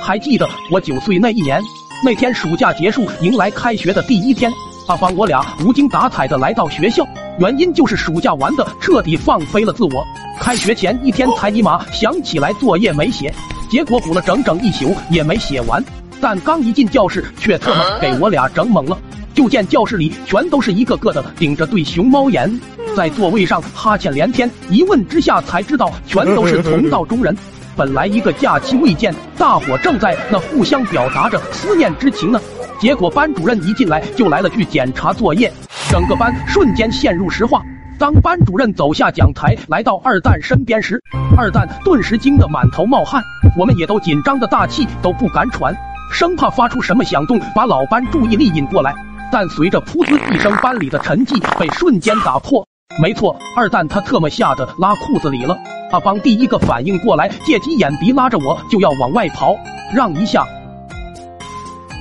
还记得我九岁那一年，那天暑假结束，迎来开学的第一天，阿芳我俩无精打采的来到学校，原因就是暑假玩的彻底放飞了自我。开学前一天才尼玛想起来作业没写，结果补了整整一宿也没写完。但刚一进教室，却特么给我俩整懵了，就见教室里全都是一个个的顶着对熊猫眼，在座位上哈欠连天。一问之下才知道，全都是同道中人。本来一个假期未见，大伙正在那互相表达着思念之情呢。结果班主任一进来就来了句检查作业，整个班瞬间陷入石化。当班主任走下讲台，来到二蛋身边时，二蛋顿时惊得满头冒汗，我们也都紧张的大气都不敢喘，生怕发出什么响动把老班注意力引过来。但随着噗呲一声，班里的沉寂被瞬间打破。没错，二蛋他特么吓得拉裤子里了。阿邦第一个反应过来，借机眼鼻拉着我就要往外跑，让一下。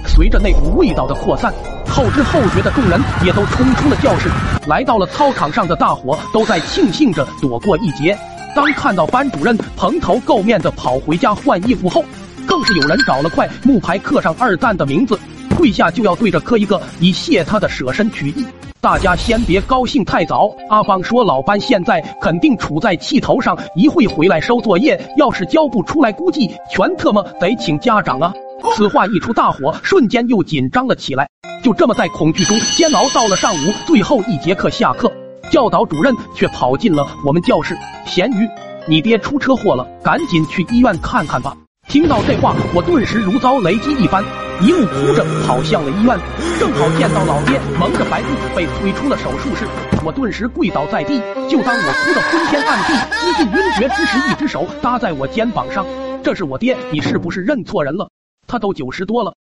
随着那股味道的扩散，后知后觉的众人也都冲出了教室，来到了操场上的大伙都在庆幸着躲过一劫。当看到班主任蓬头垢面的跑回家换衣服后，更是有人找了块木牌刻上二蛋的名字，跪下就要对着刻一个以谢他的舍身取义。大家先别高兴太早。阿芳说：“老班现在肯定处在气头上，一会回来收作业，要是交不出来，估计全特么得请家长啊！”此话一出，大伙瞬间又紧张了起来。就这么在恐惧中煎熬到了上午最后一节课下课，教导主任却跑进了我们教室：“咸鱼，你爹出车祸了，赶紧去医院看看吧。”听到这话，我顿时如遭雷击一般。一路哭着跑向了医院，正好见到老爹蒙着白布被推出了手术室，我顿时跪倒在地。就当我哭得昏天暗地、几近晕厥之时，一只手搭在我肩膀上，这是我爹，你是不是认错人了？他都九十多了。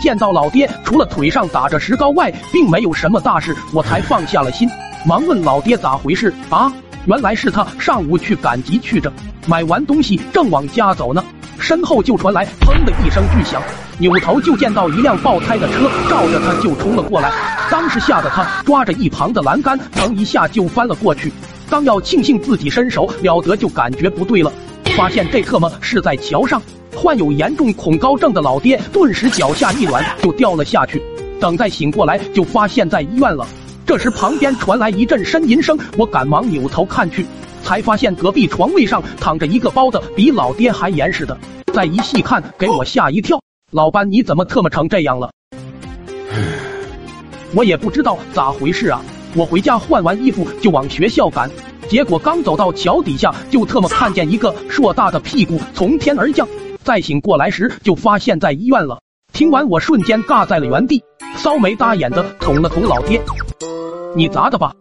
见到老爹，除了腿上打着石膏外，并没有什么大事，我才放下了心，忙问老爹咋回事啊？原来是他上午去赶集去着，买完东西正往家走呢。身后就传来砰的一声巨响，扭头就见到一辆爆胎的车照着他就冲了过来，当时吓得他抓着一旁的栏杆，腾一下就翻了过去。刚要庆幸自己身手了得，就感觉不对了，发现这特么是在桥上。患有严重恐高症的老爹顿时脚下一软就掉了下去。等再醒过来，就发现在医院了。这时旁边传来一阵呻吟声，我赶忙扭头看去。才发现隔壁床位上躺着一个包的比老爹还严实的，再一细看，给我吓一跳。老班，你怎么特么成这样了？我也不知道咋回事啊！我回家换完衣服就往学校赶，结果刚走到桥底下，就特么看见一个硕大的屁股从天而降。再醒过来时，就发现在医院了。听完，我瞬间尬在了原地，骚眉搭眼的捅了捅老爹：“你砸的吧？”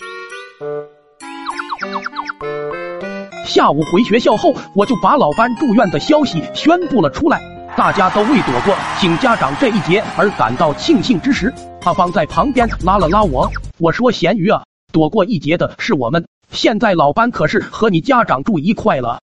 下午回学校后，我就把老班住院的消息宣布了出来，大家都为躲过请家长这一劫而感到庆幸之时，阿芳在旁边拉了拉我，我说：“咸鱼啊，躲过一劫的是我们，现在老班可是和你家长住一块了。”